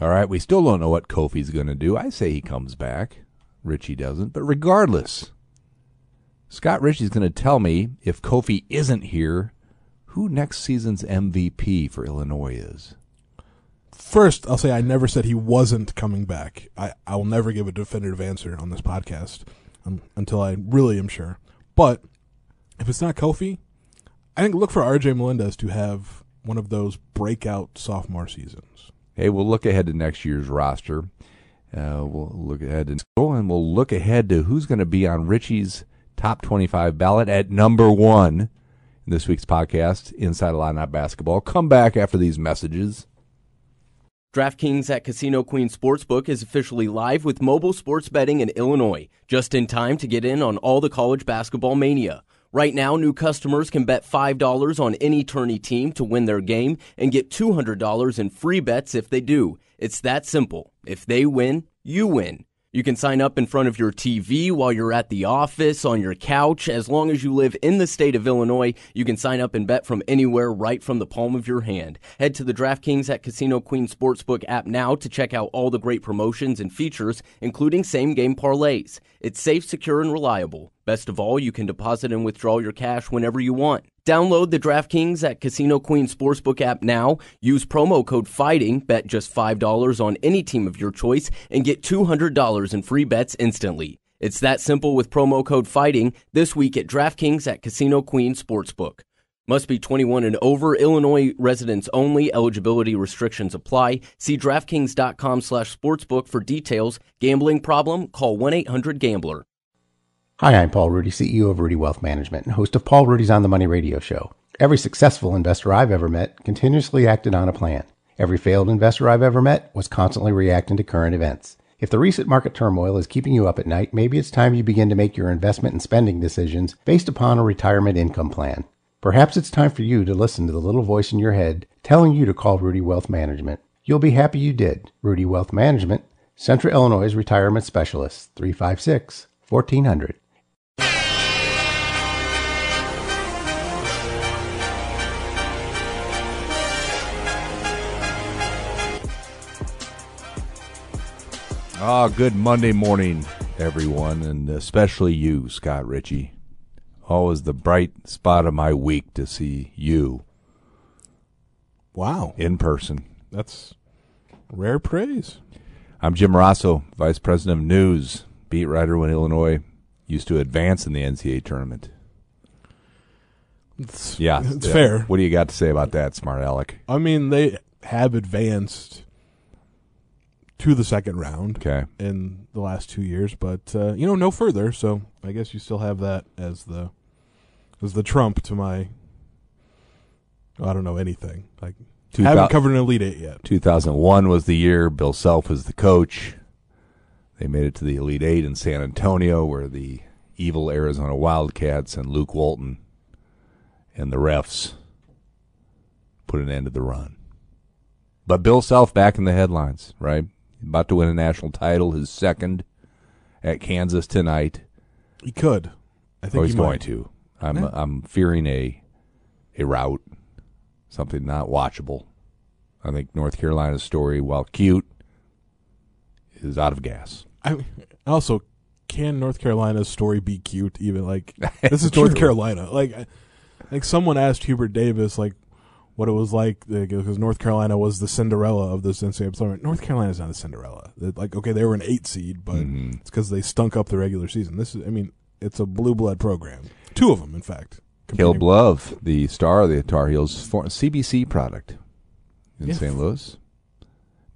All right, we still don't know what Kofi's going to do. I say he comes back. Richey doesn't. But regardless, Scott Richey's going to tell me if Kofi isn't here, who next season's MVP for Illinois is. First, I'll say I never said he wasn't coming back. I, I will never give a definitive answer on this podcast um, until I really am sure. But if it's not Kofi, I think look for RJ Melendez to have one of those breakout sophomore seasons. Hey, we'll look ahead to next year's roster. Uh, we'll look ahead and and we'll look ahead to who's going to be on Richey's top 25 ballot at number one in this week's podcast, Inside Illini Basketball. Come back after these messages. DraftKings at Casino Queen Sportsbook is officially live with mobile sports betting in Illinois, just in time to get in on all the college basketball mania. Right now, new customers can bet $5 on any tourney team to win their game and get $200 in free bets if they do. It's that simple. If they win, you win. You can sign up in front of your TV while you're at the office, on your couch. As long as you live in the state of Illinois, you can sign up and bet from anywhere right from the palm of your hand. Head to the DraftKings at Casino Queen Sportsbook app now to check out all the great promotions and features, including same game parlays. It's safe, secure, and reliable. Best of all, you can deposit and withdraw your cash whenever you want. Download the DraftKings at Casino Queen Sportsbook app now. Use promo code FIGHTING, bet just $5 on any team of your choice, and get $200 in free bets instantly. It's that simple with promo code FIGHTING this week at DraftKings at Casino Queen Sportsbook. Must be 21 and over. Illinois residents only. Eligibility restrictions apply. See DraftKings.com slash sportsbook for details. Gambling problem? Call 1-800-GAMBLER. Hi, I'm Paul Ruedi, CEO of Ruedi Wealth Management and host of Paul Ruedi's On the Money radio show. Every successful investor I've ever met continuously acted on a plan. Every failed investor I've ever met was constantly reacting to current events. If the recent market turmoil is keeping you up at night, maybe it's time you begin to make your investment and spending decisions based upon a retirement income plan. Perhaps it's time for you to listen to the little voice in your head telling you to call Ruedi Wealth Management. You'll be happy you did. Ruedi Wealth Management, Central Illinois Retirement Specialist, 356 1400. Ah, good Monday morning, everyone, and especially you, Scott Richey. Always the bright spot of my week to see you Wow. in person. That's rare praise. I'm Jim Rosso, Vice President of News, beat writer when Illinois used to advance in the NCAA tournament. It's, Yeah, It's yeah. fair. What do you got to say about that, smart aleck? I mean, they have advanced to the second round Okay. in the last two years, but uh, you know, no further. So I guess you still have that as the as the trump to my. I don't know anything. Like Two haven't covered an elite eight yet. 2001 was the year Bill Self was the coach. They made it to the Elite Eight in San Antonio, where the evil Arizona Wildcats and Luke Walton and the refs put an end to the run. But Bill Self back in the headlines, right? About to win a national title, his second at Kansas tonight. He could. I think Oh, he's he going to. I'm Yeah. I'm fearing a a route, something not watchable. I think North Carolina's story, while cute, is out of gas. I also can North Carolina's story be cute? Even like this is North Carolina. Like, like someone asked Hubert Davis like what it was like because North Carolina was the Cinderella of this NCAA tournament. North Carolina's not a Cinderella. They're like okay, they were an eight seed, but Mhm. it's because they stunk up the regular season. This is, I mean, it's a blue blood program. Two of them, in fact. Caleb Love, the star of the Tar Heels, for CBC product in Yeah. St. Louis,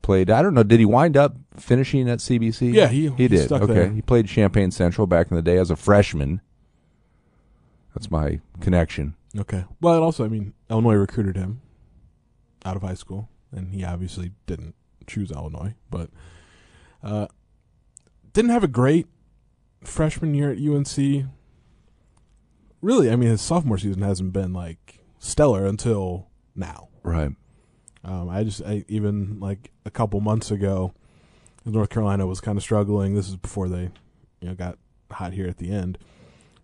played. I don't know. Did he wind up finishing at CBC? Yeah, he- he he did. okay, there. he played Champaign Central back in the day as a freshman. That's my connection. Okay. Well, and also, I mean, Illinois recruited him out of high school, and he obviously didn't choose Illinois, but uh, didn't have a great freshman year at UNC. Really, I mean, his sophomore season hasn't been like stellar until now. Right. Um, I just, I, even like a couple months ago, North Carolina was kind of struggling. This is before they, you know, got hot here at the end.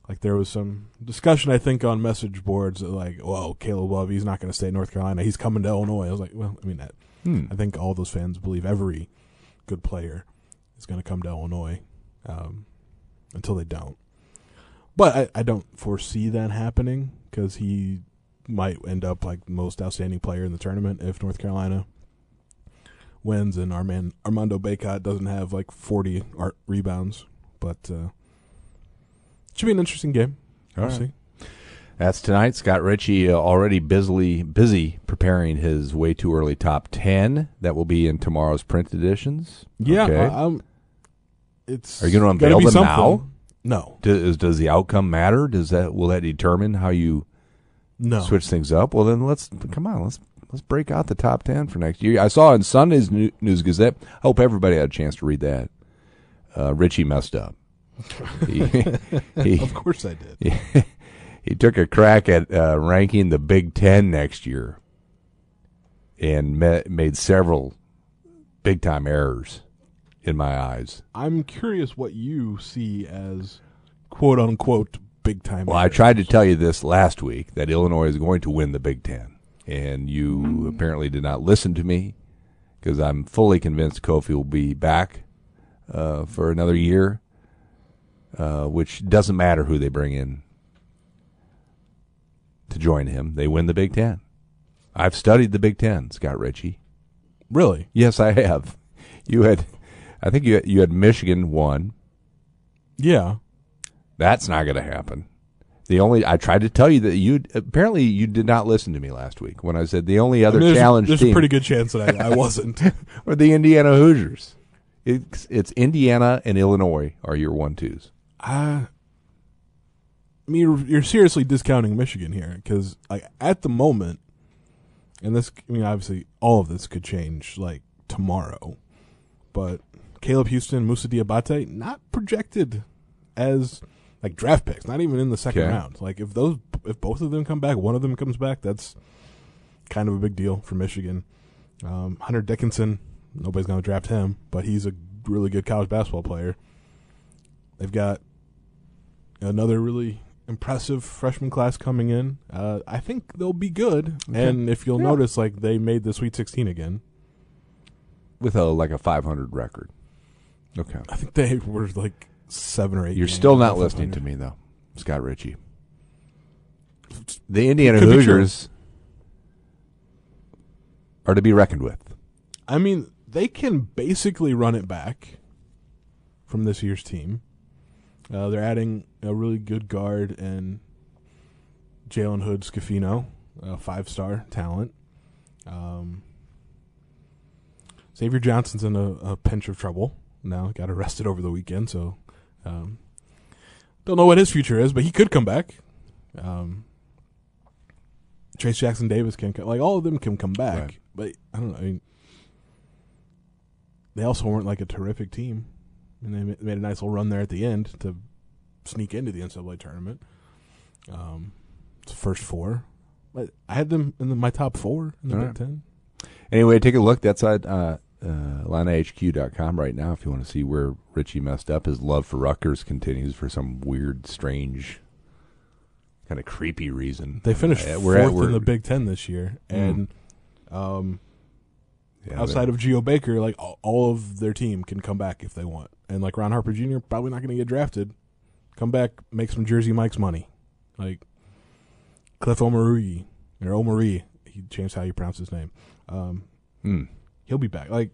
Like there was some discussion I think on message boards that like, well, Caleb Love, he's not going to stay in North Carolina. He's coming to Illinois. I was like, well, I mean, that, Hmm. I think all those fans believe every good player is going to come to Illinois um, until they don't. But I, I don't foresee that happening because he might end up like most outstanding player in the tournament if North Carolina wins and Armand, Armando Bacot doesn't have like 40 art rebounds. But uh, should be an interesting game. All We'll right. see. That's tonight. Scott Richey uh, already busily busy preparing his way too early top ten. That will be in tomorrow's print editions. Yeah, Okay. Am it's. Are you gonna unveil them something. now? No, does, does the outcome matter? Does that will that determine how you no. switch things up? Well, then let's come on. Let's let's break out the top ten for next year. I saw in Sunday's New- News Gazette. I hope everybody had a chance to read that. Uh, Richey messed up. He, he, Of course, I did. he took a crack at uh, ranking the Big Ten next year, and ma- made several big time errors in my eyes. I'm curious what you see as quote unquote big time. Well, I tried to tell you this last week that Illinois is going to win the Big Ten, and you apparently did not listen to me because I'm fully convinced Kofi will be back uh, for another year, uh, which doesn't matter who they bring in to join him. They win the Big Ten. I've studied the Big Ten, Scott Richey. Really? Yes, I have. You had, I think you had, you had Michigan one. Yeah. That's not going to happen. The only I tried to tell you that you apparently you did not listen to me last week when I said the only other I mean, there's, challenge there's team a pretty good chance that I, I wasn't. were the Indiana Hoosiers. It's it's Indiana and Illinois are your one twos. I, I mean, you're, you're seriously discounting Michigan here because, like, at the moment, and this, I mean, obviously, all of this could change like tomorrow, but Caleb Houstan, Moussa Diabaté, not projected as like draft picks, not even in the second Okay. round. Like, if those, if both of them come back, one of them comes back, that's kind of a big deal for Michigan. Um, Hunter Dickinson, nobody's going to draft him, but he's a really good college basketball player. They've got another really impressive freshman class coming in. Uh, I think they'll be good. Okay. And if you'll Yeah. notice, like they made the Sweet 16 again. with a like a 500 record. Okay. I think they were like seven or eight. You're still not listening to me though, Scott Richey. The Indiana. Hoosiers are to be reckoned with. I mean, they can basically run it back from this year's team. Uh, they're adding a really good guard and Jalen Hood-Schifino, a five star talent. Um, Xavier Johnson's in a, a pinch of trouble now. Got arrested over the weekend, so um, don't know what his future is, but he could come back. Um, Trayce Jackson-Davis can co- like all of them can come back, Right. but I don't know. I mean, they also weren't like a terrific team, and they made a nice little run there at the end to sneak into the NCAA tournament. Um, it's first four. But I had them in the, my top four in the All Big right. Ten. Anyway, take a look. That's at uh, uh, IlliniHQ.com right now if you want to see where Richey messed up. His love for Rutgers continues for some weird, strange, kind of creepy reason. They finished Uh, fourth we're at- we're- in the Big Ten this year, Mm. and um, yeah, outside of Geo Baker, like all, all of their team can come back if they want, and like Ron Harper Jr. probably not going to get drafted. Come back, make some Jersey Mike's money, like Cliff Omoruyi or Omari. He changed how you pronounce his name. Um, Hmm. he'll be back. Like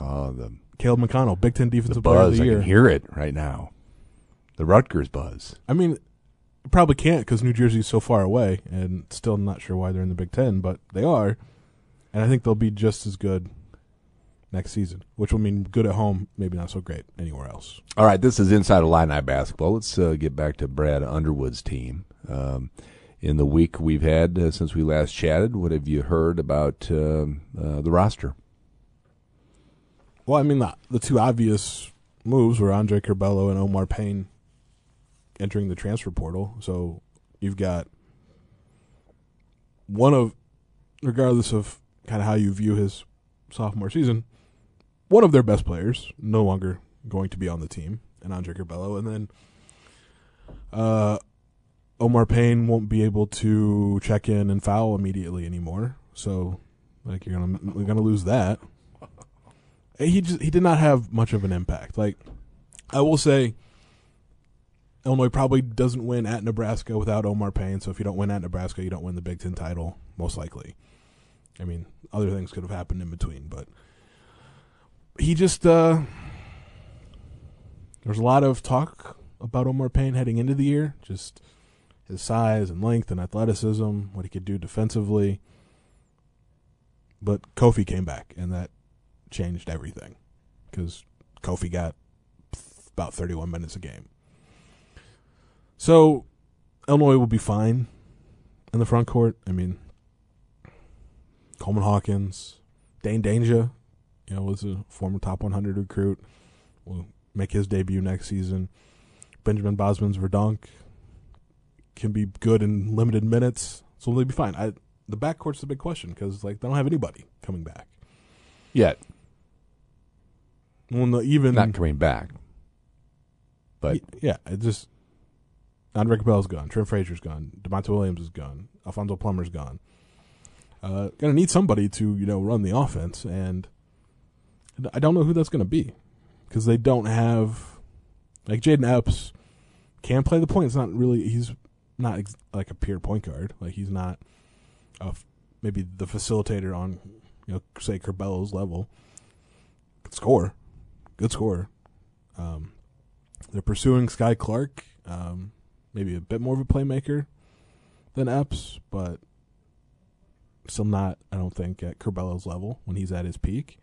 Oh, the, Caleb McConnell, Big Ten Defensive Player of the I Year. can hear it right now. The Rutgers buzz. I mean, probably can't because New Jersey's so far away, and still not sure why they're in the Big Ten, but they are, and I think they'll be just as good next season, which will mean good at home, maybe not so great anywhere else. All right, this is Inside Illini basketball. Let's uh, get back to Brad Underwood's team. Um, in the week we've had uh, since we last chatted, what have you heard about um uh, the roster? Well, I mean, the, the two obvious moves were Andre Curbelo and Omar Payne entering the transfer portal. So you've got one of, regardless of kind of how you view his sophomore season, one of their best players no longer going to be on the team, and Andre Curbelo, and then uh, Omar Payne won't be able to check in and foul immediately anymore. So, like, you're gonna you're gonna lose that. He just he did not have much of an impact. Like, I will say, Illinois probably doesn't win at Nebraska without Omar Payne. So if you don't win at Nebraska, you don't win the Big Ten title, most likely. I mean, other things could have happened in between, but he just uh there's a lot of talk about Omar Payne heading into the year, just his size and length and athleticism, what he could do defensively. But Kofi came back, and that changed everything because Kofi got about 31 minutes a game. So Illinois will be fine in the front court. I mean, Coleman Hawkins, Dain Dainja, you know, was a former top 100 recruit. Will make his debut next season. Benjamin Bosmans Verdonk can be good in limited minutes, so they'll be fine. I, the backcourt's the big question because like they don't have anybody coming back Yet, Well, no, even not coming back. But Y- yeah, it just Andre Capel's gone, Trent Frazier's gone, Da'Monte Williams is gone, Alfonso Plummer's gone. Uh, gonna need somebody to you know run the offense, and I don't know who that's gonna be because they don't have like Jayden Epps can play the point. It's not really he's not ex- like a pure point guard. Like he's not a f- maybe the facilitator on you know say Curbelo's level. Good score, good score. Um, they're pursuing Skyy Clark, um, maybe a bit more of a playmaker than Epps, but still not, I don't think, at Curbelo's level when he's at his peak.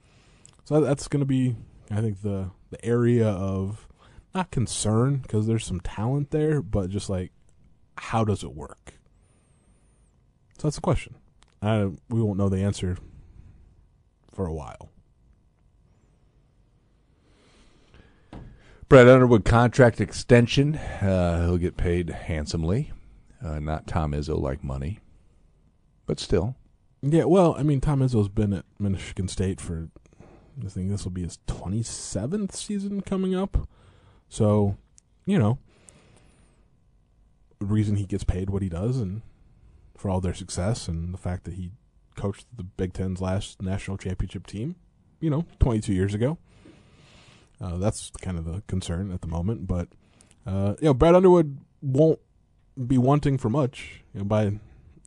So that's going to be, I think, the the area of not concern because there's some talent there, but just like how does it work? So that's the question. I, we won't know the answer for a while. Brad Underwood contract extension. Uh, he'll get paid handsomely. Uh, not Tom Izzo like money, but still. Yeah, well, I mean, Tom Izzo's been at Michigan State for, I think this will be his 27th season coming up. So, you know, the reason he gets paid what he does and for all their success and the fact that he coached the Big Ten's last national championship team, you know, 22 years ago. Uh, that's kind of the concern at the moment. But, uh, you know, Brad Underwood won't be wanting for much. You know, by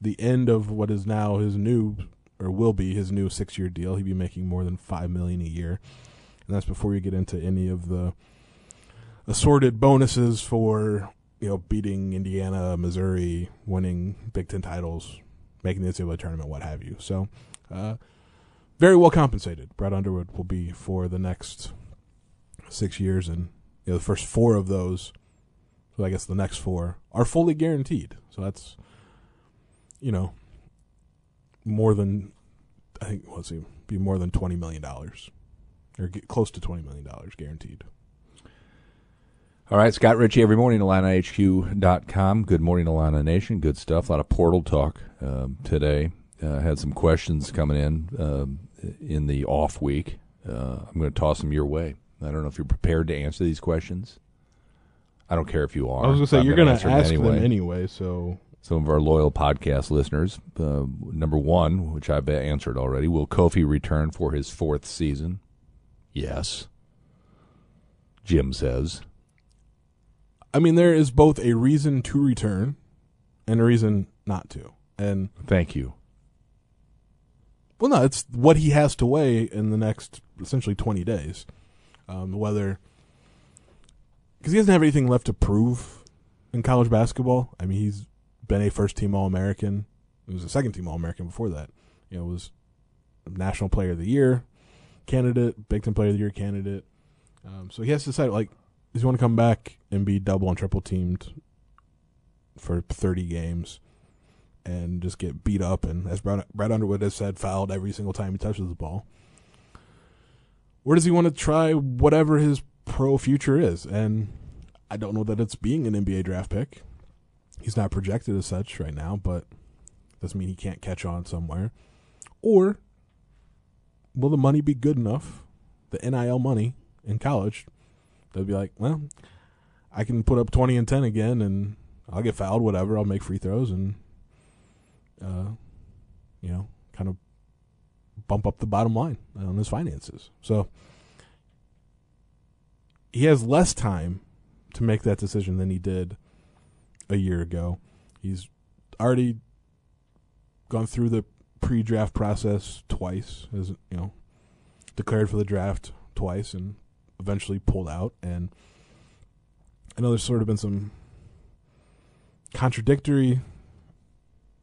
the end of what is now his new or will be his new six year deal, he'd be making more than five million a year. And that's before you get into any of the assorted bonuses for, you know, beating Indiana, Missouri, winning Big Ten titles, making the NCAA tournament, what have you. So uh, very well compensated. Brad Underwood will be for the next six years and you know, the first four of those so I guess the next four are fully guaranteed. So that's you know more than I think let's see, be more than twenty million dollars or get close to twenty million dollars guaranteed. All right, Scott Richey every morning, IlliniHQ.com. Good morning, Illini Nation. Good stuff. A lot of portal talk um, today. Uh, had some questions coming in um, in the off week. Uh, I'm going to toss them your way. I don't know if you're prepared to answer these questions. I don't care if you are. I was going to say I'm you're going to answer ask anyway. them anyway, so Some of our loyal podcast listeners. Uh, number one, which I've answered already, will Kofi return for his fourth season? Yes. Jim says. I mean there is both a reason to return and a reason not to. And Thank you. Well, no, it's what he has to weigh in the next essentially 20 days. Um, whether because he doesn't have anything left to prove in college basketball. I mean, he's been a first team All American. He was a second team All American before that. You know, was National Player of the Year candidate, Big Ten Player of the Year candidate. Um, so he has to decide like, does he want to come back and be double and triple teamed for 30 games? and just get beat up and as Brad, Underwood has said, fouled every single time he touches the ball. Or does he want to try whatever his pro future is? And I don't know that it's being an NBA draft pick. He's not projected as such right now, but doesn't mean he can't catch on somewhere. Or will the money be good enough, the NIL money in college, they'll be like, well, I can put up 20 and 10 again and I'll get fouled, whatever. I'll make free throws and, uh, you know, kind of bump up the bottom line on his finances. So he has less time to make that decision than he did a year ago. He's already gone through the pre-draft process twice, as you know, declared for the draft twice, and eventually pulled out. And I know there's sort of been some contradictory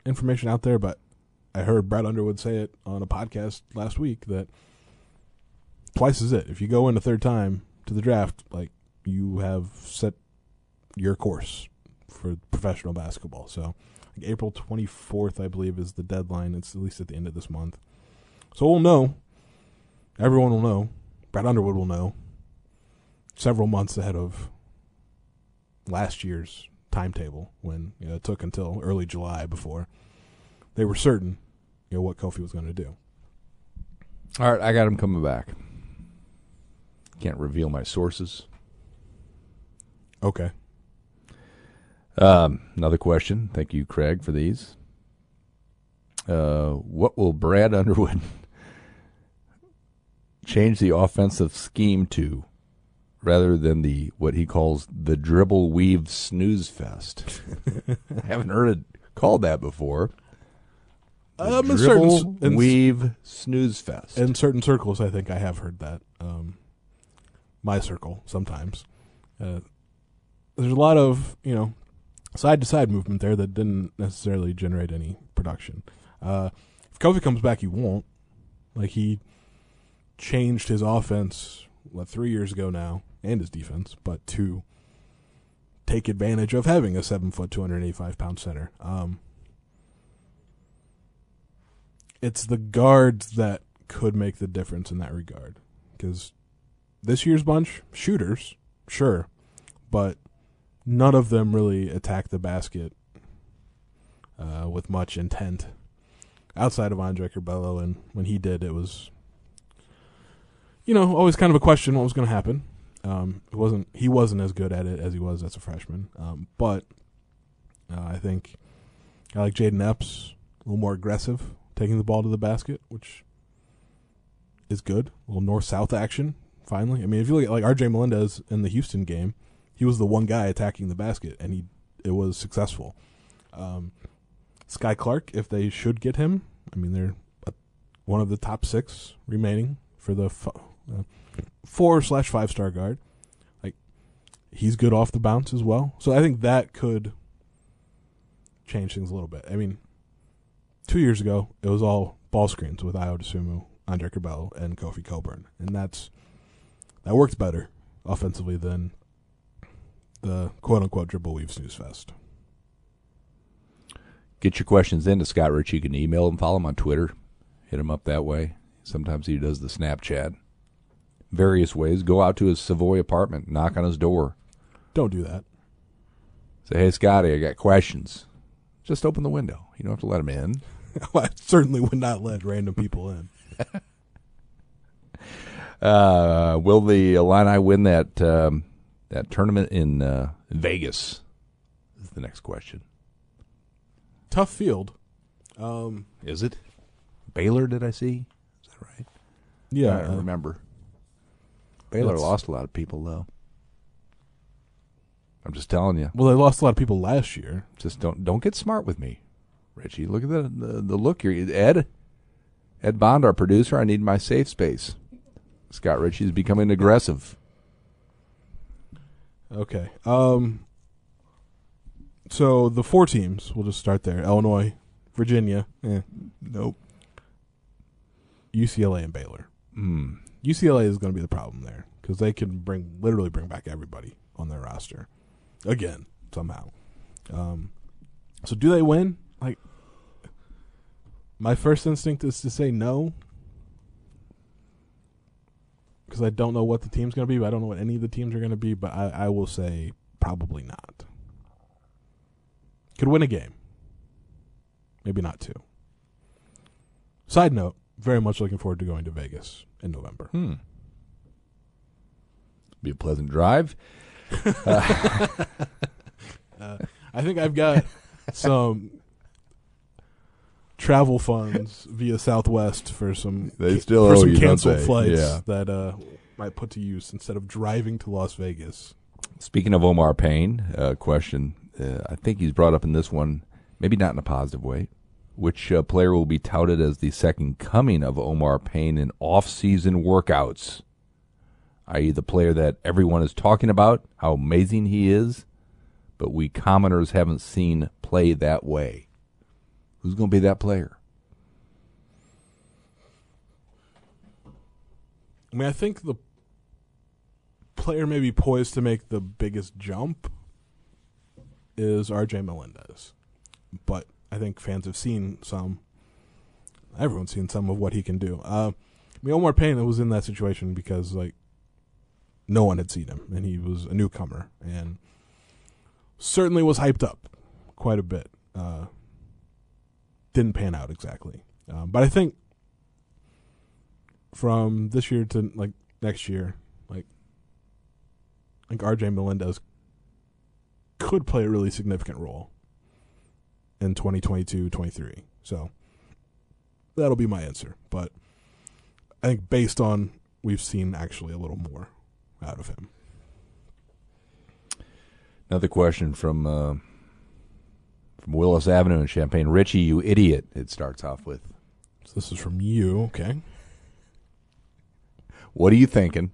information out there, but I heard Brad Underwood say it on a podcast last week that twice is it. If you go in a third time to the draft, like you have set your course for professional basketball. So like April 24th, I believe, is the deadline. It's at least at the end of this month. So we'll know. Everyone will know. Brad Underwood will know several months ahead of last year's timetable when you know, it took until early July before they were certain you know what Kofi was going to do. All right, I got him coming back. Can't reveal my sources. Okay. Um, another question. Thank you, Craig, for these. Uh, what will Brad Underwood change the offensive scheme to, rather than the what he calls the dribble weave snooze fest? I haven't heard it called that before. Um, in dribble certain- in- weave snooze fest. In certain circles, I think I have heard that. Um, my circle, sometimes. Uh, there's a lot of, you know, side to side movement there that didn't necessarily generate any production. Uh, if Kofi comes back, he won't. Like, he changed his offense, what, three years ago now, and his defense, but to take advantage of having a seven foot, 285 pound center. Um, it's the guards that could make the difference in that regard. Because this year's bunch, shooters, sure, but none of them really attacked the basket uh, with much intent outside of Andre Curbelo. And when he did, it was, you know, always kind of a question what was going to happen. Um, it wasn't he wasn't as good at it as he was as a freshman, um, but uh, I think I like Jayden Epps a little more aggressive, taking the ball to the basket, which is good. A little north south action. Finally, I mean, if you look at like R.J. Melendez in the Houston game, he was the one guy attacking the basket, and he it was successful. Um, Skyy Clark, if they should get him, I mean, they're uh, one of the top six remaining for the f- uh, four slash five star guard. Like he's good off the bounce as well, so I think that could change things a little bit. I mean, two years ago it was all ball screens with Ayo Dosunmu, Andre Curbelo, and Kofi Cockburn, and that's that worked better offensively than the quote unquote dribble weave snooze fest. Get your questions in to Scott Rich. You can email him, follow him on Twitter, hit him up that way. Sometimes he does the Snapchat. Various ways. Go out to his Savoy apartment, knock on his door, Don't do that. say, "Hey, Scotty, I got questions." Just open the window. You don't have to let him in. I certainly would not let random people in. Uh, will the Illini win that um, that tournament in uh, Vegas? Is the next question. Tough field. Um, Is it Baylor? Did I see? Is that right? yeah, I uh, remember. Baylor lost a lot of people though. I'm just telling you. well, they lost a lot of people last year. Just don't don't get smart with me, Richey. Look at the the, the look here. Ed, Ed Bond, our producer. I need my safe space. Scott Richey's becoming aggressive. Okay. Um. So the four teams. We'll just start there: Illinois, Virginia, eh, Nope. UCLA, and Baylor. Hmm. UCLA is going to be the problem there because they can bring literally bring back everybody on their roster again somehow. Um, so do they win? Like, my first instinct is to say no because I don't know what the team's going to be. But I don't know what any of the teams are going to be. But I, I will say probably not. Could win a game, maybe not two. Side note: very much looking forward to going to Vegas in November. Hmm. Be a pleasant drive. I think I've got some travel funds via Southwest for some They still for some you, canceled flights Yeah. that uh, might put to use instead of driving to Las Vegas. Speaking of Omar Payne, uh, question. Uh, I think he's brought up in this one, maybe not in a positive way. Which uh, player will be touted as the second coming of Omar Payne in off-season workouts? I.e., the player that everyone is talking about, how amazing he is, but we commoners haven't seen play that way. Who's going to be that player? I mean, I think the player maybe poised to make the biggest jump is RJ Melendez. But I think fans have seen some. Everyone's seen some of what he can do. Uh, I mean, Omar Payne was in that situation because, like, no one had seen him, and he was a newcomer, and certainly was hyped up quite a bit. Uh, didn't pan out exactly. Um, but I think from this year to like next year, like think RJ Melendez could play a really significant role in 2022-23. So that'll be my answer, but I think based on we've seen actually a little more out of him. Another question from uh, from Willis Avenue in Champaign. Richey, you idiot! It starts off with. So this is from you, okay? What are you thinking?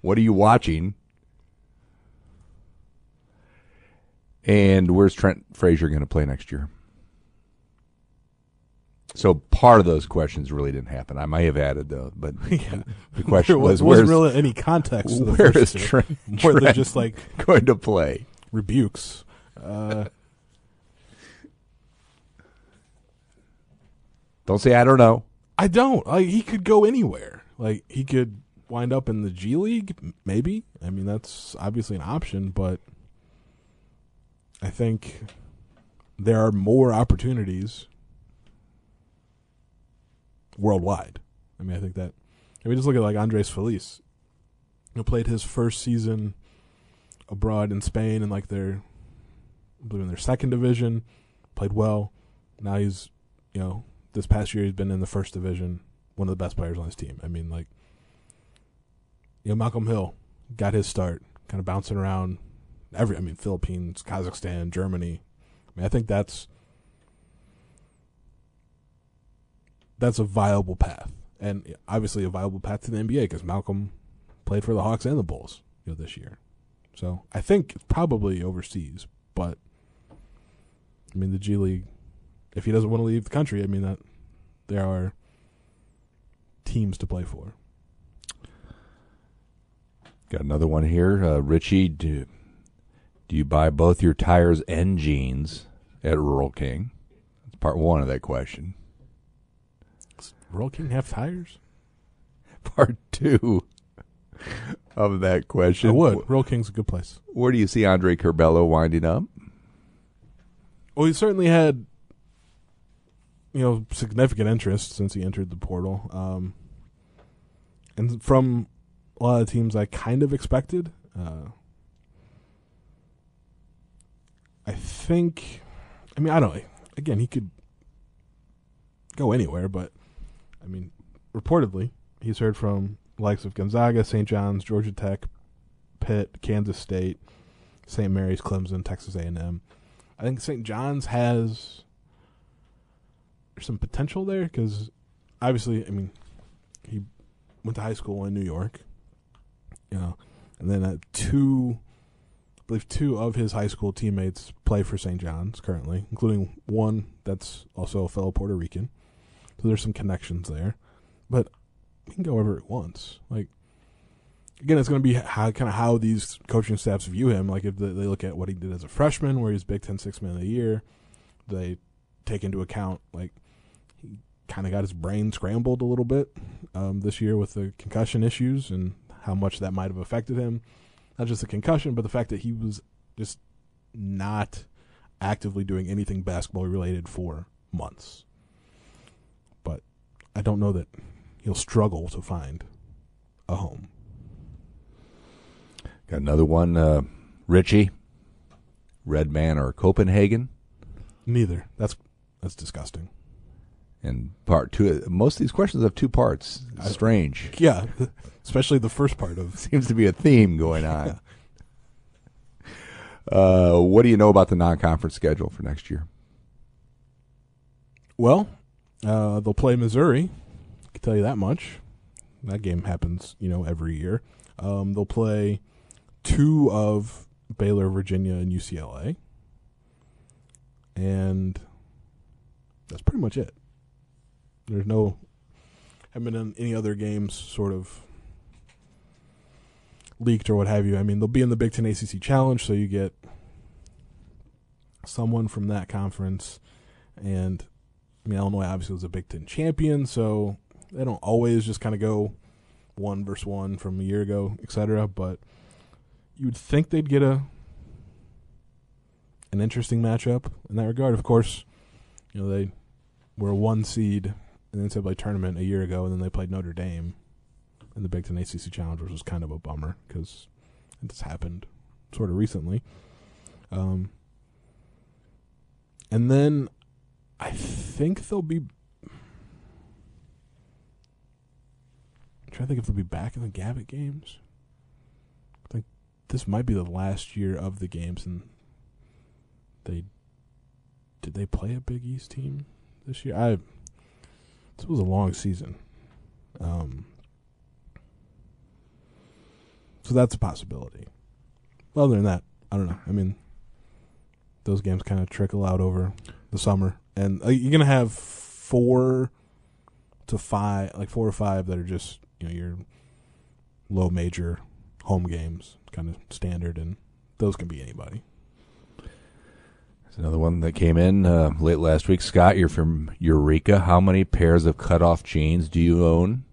what are you watching? And where's Trent Frazier going to play next year? So part of those questions really didn't happen. I may have added though, but the question there was, wasn't really any context. Where is Trent, more than Trent just like going to play? rebukes. Uh, Don't say I don't know. I don't. Like he could go anywhere. Like he could wind up in the G League, maybe. I mean, that's obviously an option, but I think there are more opportunities worldwide. I mean, I think that. I mean, just look at like Andres Feliz, who played his first season abroad in Spain in like their, believe in their second division, played well. Now he's, you know, this past year he's been in the first division, one of the best players on his team. I mean, like, you know, Malcolm Hill got his start, kind of bouncing around every. I mean, Philippines, Kazakhstan, Germany. I mean, I think that's that's a viable path, and obviously a viable path to the NBA because Malcolm played for the Hawks and the Bulls, you know, this year. So I think it's probably overseas, but I mean, the G League if he doesn't want to leave the country, I mean that there are teams to play for. Got another one here. Uh, Richey, do, do you buy both your tires and jeans at Rural King? That's part one of that question. Does Rural King have tires? Part two of that question. I would. Rural King's a good place. Where do you see Andre Curbelo winding up? Well, he certainly had, you know, significant interest since he entered the portal. Um, and from a lot of teams, I kind of expected. Uh, I think, I mean, I don't. Again, he could go anywhere, but I mean, reportedly, he's heard from likes of Gonzaga, St. John's, Georgia Tech, Pitt, Kansas State, St. Mary's, Clemson, Texas A&M. I think St. John's has some potential there because obviously, I mean, he went to high school in New York, you know, and then uh, two, I believe two of his high school teammates play for St. John's currently, including one that's also a fellow Puerto Rican. So there's some connections there, but he can go wherever he wants. Like again, it's going to be how kind of how these coaching staffs view him. Like if they, look at what he did as a freshman, where he's Big Ten Six Man of the Year, they take into account like he kind of got his brain scrambled a little bit um, this year with the concussion issues and how much that might have affected him. Not just the concussion, but the fact that he was just not actively doing anything basketball related for months. But I don't know that he'll struggle to find a home. Got another one. Uh, Richey, Red Man or Copenhagen. Neither. That's that's disgusting. And part two, most of these questions have two parts. Strange. Yeah, especially the first part of. Seems to be a theme going on. uh, what do you know about the non-conference schedule for next year? Well, uh, they'll play Missouri. I can tell you that much. That game happens, you know, every year. Um, they'll play two of Baylor, Virginia, and UCLA, and that's pretty much it. There's no haven't been any other games sort of leaked or what have you. I mean, they'll be in the Big Ten ACC Challenge, so you get someone from that conference, and I mean, Illinois obviously was a Big Ten champion, so they don't always just kind of go one versus one from a year ago, etc. But you would think they'd get a an interesting matchup in that regard. Of course, you know they were a one seed in the NCAA tournament a year ago, and then they played Notre Dame in the Big Ten ACC Challenge, which was kind of a bummer because it just happened sort of recently. Um, and then I think they'll be. I'm trying to think if they'll be back in the Gavitt games. This might be the last year of the games, and they did they play a Big East team this year? I this was a long season, um, so that's a possibility. Other than that, I don't know. I mean, those games kind of trickle out over the summer, and uh, you're gonna have four to five, like four or five that are just you know your low major home games, kind of standard, and those can be anybody. There's another one that came in uh, late last week. Scott, you're from Eureka. How many pairs of cutoff jeans do you own?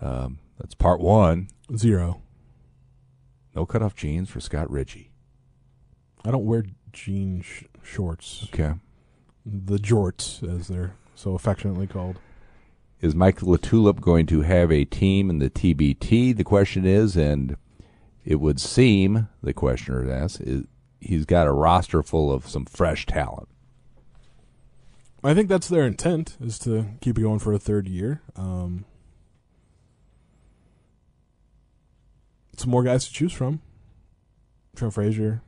Um, that's part one. Zero. No cutoff jeans for Scott Richey. I don't wear jean sh- shorts. Okay. The jorts, as they're so affectionately called. Is Mike LaTulip going to have a team in the TBT? The question is, and it would seem, the questioner asks, is he's got a roster full of some fresh talent. I think that's their intent is to keep it going for a third year. Um, some more guys to choose from. Trent Frazier,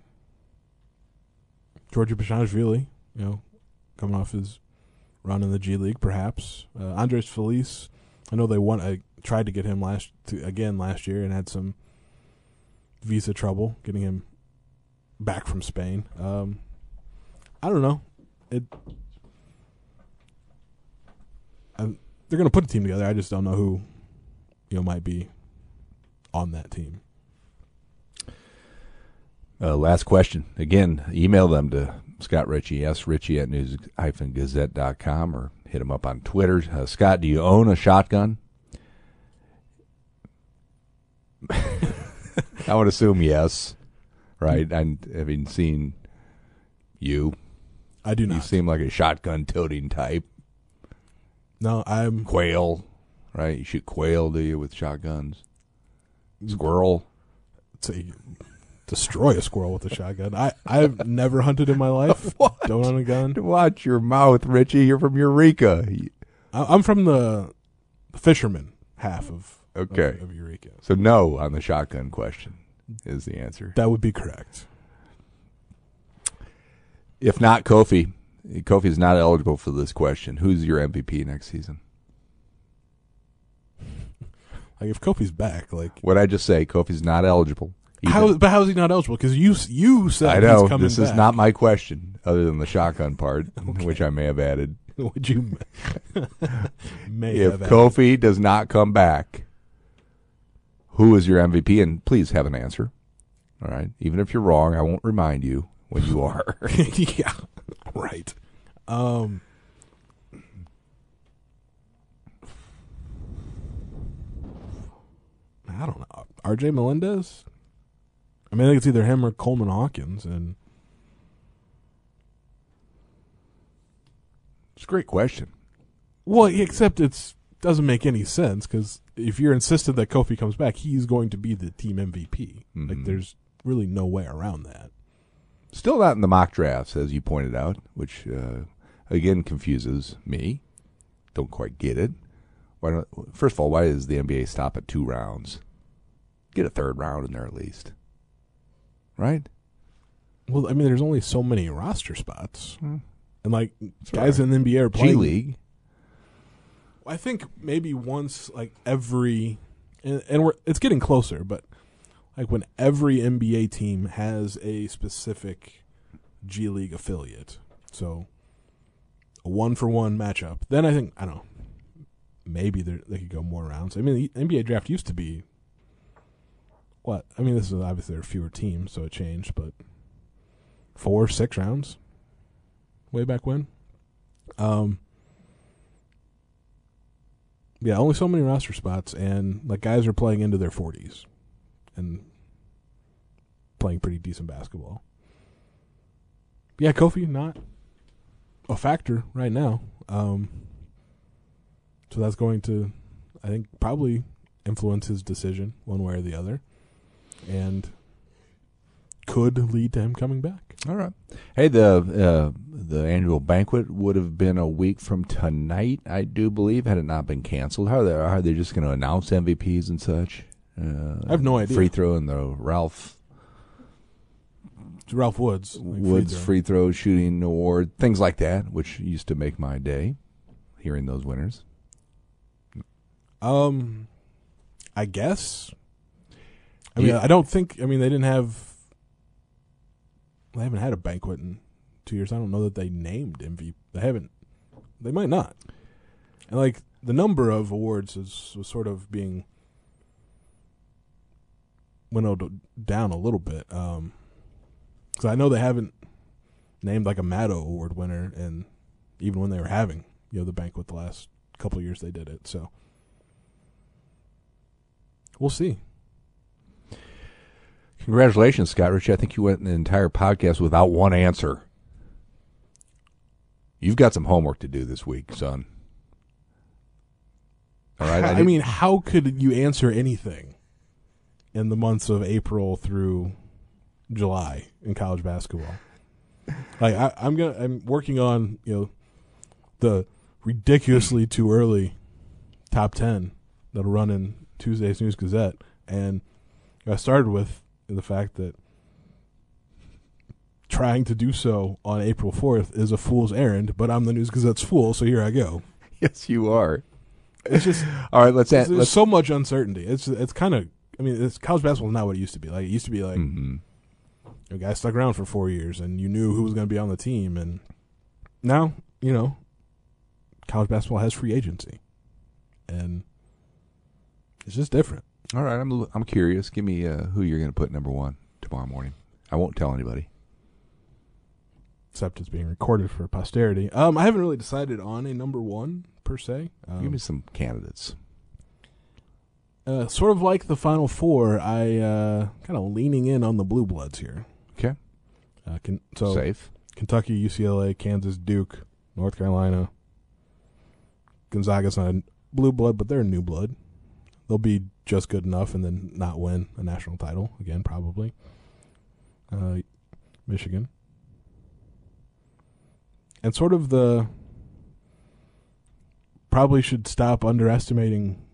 Giorgi Bezhanishvili, you know, coming off his run in the G League, perhaps. Uh, Andres Feliz, I know they won. I tried to get him last to, again last year and had some visa trouble getting him back from Spain. Um, I don't know. It. I, they're going to put a team together. I just don't know who, you know, might be on that team. Uh, last question. Again, email them to Scott Richey, S. Richey at news-gazette.com or hit him up on Twitter. Uh, Scott, do you own a shotgun? I would assume yes, right? I'm, having seen you, I do not. you seem like a shotgun toting type. no, I'm. Quail, right? You shoot quail, do you, with shotguns? Squirrel. to destroy a squirrel with a shotgun. I I've never hunted in my life. What? Don't own a gun. Watch your mouth, Richey. You're from Eureka. I, I'm from the fisherman half of Okay. of, of Eureka. So no on the shotgun question is the answer. That would be correct. If not Kofi, Kofi is not eligible for this question. Who's your MVP next season? Like if Kofi's back, like What I just say? Kofi's not eligible. How? But how is he not eligible? Because you you said I know this is back. not my question, other than the shotgun part, which I may have added. Would you may If have added. Kofi does not come back, who is your MVP? And please have an answer. All right, even if you're wrong, I won't remind you when you are. yeah, right. Um, I don't know. R.J. Melendez. I mean, I think it's either him or Coleman Hawkins, and it's a great question. well, except it's doesn't make any sense because if you're insistent that Kofi comes back, he's going to be the team MVP. Like, Mhm. there's really no way around that. Still not in the mock drafts, as you pointed out, which uh, again confuses me. Don't quite get it. Why don't? First of all, why does the NBA stop at two rounds? Get a third round in there at least, right? Well, I mean, there's only so many roster spots, Hmm. and like That's guys right. in the NBA are G playing. League. I think maybe once, like every, and, and we're it's getting closer, but like when every NBA team has a specific G League affiliate, so a one for one matchup, then I think I don't know. Maybe they could go more rounds. I mean, the NBA draft used to be what? I mean, this is obviously there are fewer teams, so it changed, but four, six rounds, way back when. Um, yeah, only so many roster spots, and like guys are playing into their forties, and playing pretty decent basketball. Yeah, Kofi not a factor right now. Um, so that's going to, I think, probably influence his decision one way or the other, and could lead to him coming back. All right. Hey, the uh, the annual banquet would have been a week from tonight, I do believe, had it not been canceled. How are they? Are they just going to announce MVPs and such? Uh, I have no idea. Free throw and the Ralph Ralph Woods, like free Woods throw. free throw shooting award, things like that, which used to make my day. Hearing those winners. Um, I guess. I mean, You- I don't think. I mean, they didn't have. They haven't had a banquet in two years. I don't know that they named MVP. They haven't. They might not. And like the number of awards is was sort of being winnowed down a little bit. Um, because I know they haven't named like a Maddo Award winner, and even when they were having you know the banquet the last couple years they did it. So we'll see. Congratulations, Scott Rich. I think you went an entire podcast without one answer. You've got some homework to do this week, son. All right. I, need- mean, how could you answer anything in the months of April through July in college basketball? Like I, I'm gonna, I'm working on you know the ridiculously too early top ten that'll run in Tuesday's News Gazette, and I started with the fact that trying to do so on April 4th is a fool's errand, but I'm the News Gazette's fool, so here I go. yes, you are. It's just All right. Let's there's, there's Let's. so much uncertainty. It's it's kind of I mean, it's, college basketball is not what it used to be. Like it used to be like Mhm. a guy stuck around for four years and you knew who was going to be on the team, and now you know college basketball has free agency, and it's just different. All right. I'm. I'm curious. Give me uh, who you're going to put number one tomorrow morning. I won't tell anybody. Except it's being recorded for posterity. Um, I haven't really decided on a number one per se. Um, Give me some candidates. uh, sort of like the final four. I uh, kind of leaning in on the blue bloods here. Okay. Uh, can, so Safe. Kentucky, UCLA, Kansas, Duke, North Carolina. Gonzaga's not a blue blood, but they're a new blood. They'll be just good enough and then not win a national title again, probably. Uh, Michigan. And sort of the. Probably should stop underestimating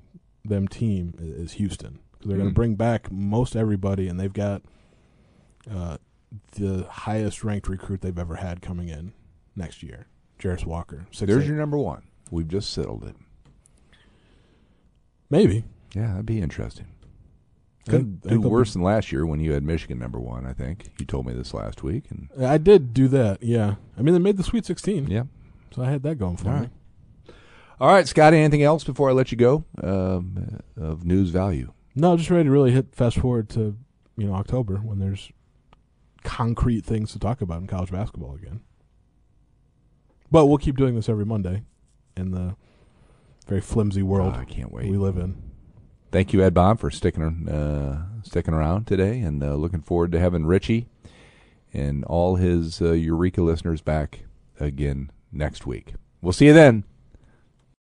them team is Houston. Because they're going Mm. to bring back most everybody, and they've got uh, the highest ranked recruit they've ever had coming in next year, Jarace Walker. Six There's eight. your number one. We've just settled it. maybe Yeah, that'd be interesting. Couldn't do worse than last year when you had Michigan number one. I think you told me this last week, and I did do that. Yeah, I mean they made the Sweet Sixteen, yeah. so I had that going for All me. right. All right, Scott. Anything else before I let you go um, of news value? No, just ready to really hit fast forward to you know October when there's concrete things to talk about in college basketball again. But we'll keep doing this every Monday in the very flimsy world Oh, I can't wait. we live in. Thank you, Ed Baum, for sticking uh, sticking around today, and uh, looking forward to having Richey and all his uh, Eureka listeners back again next week. We'll see you then.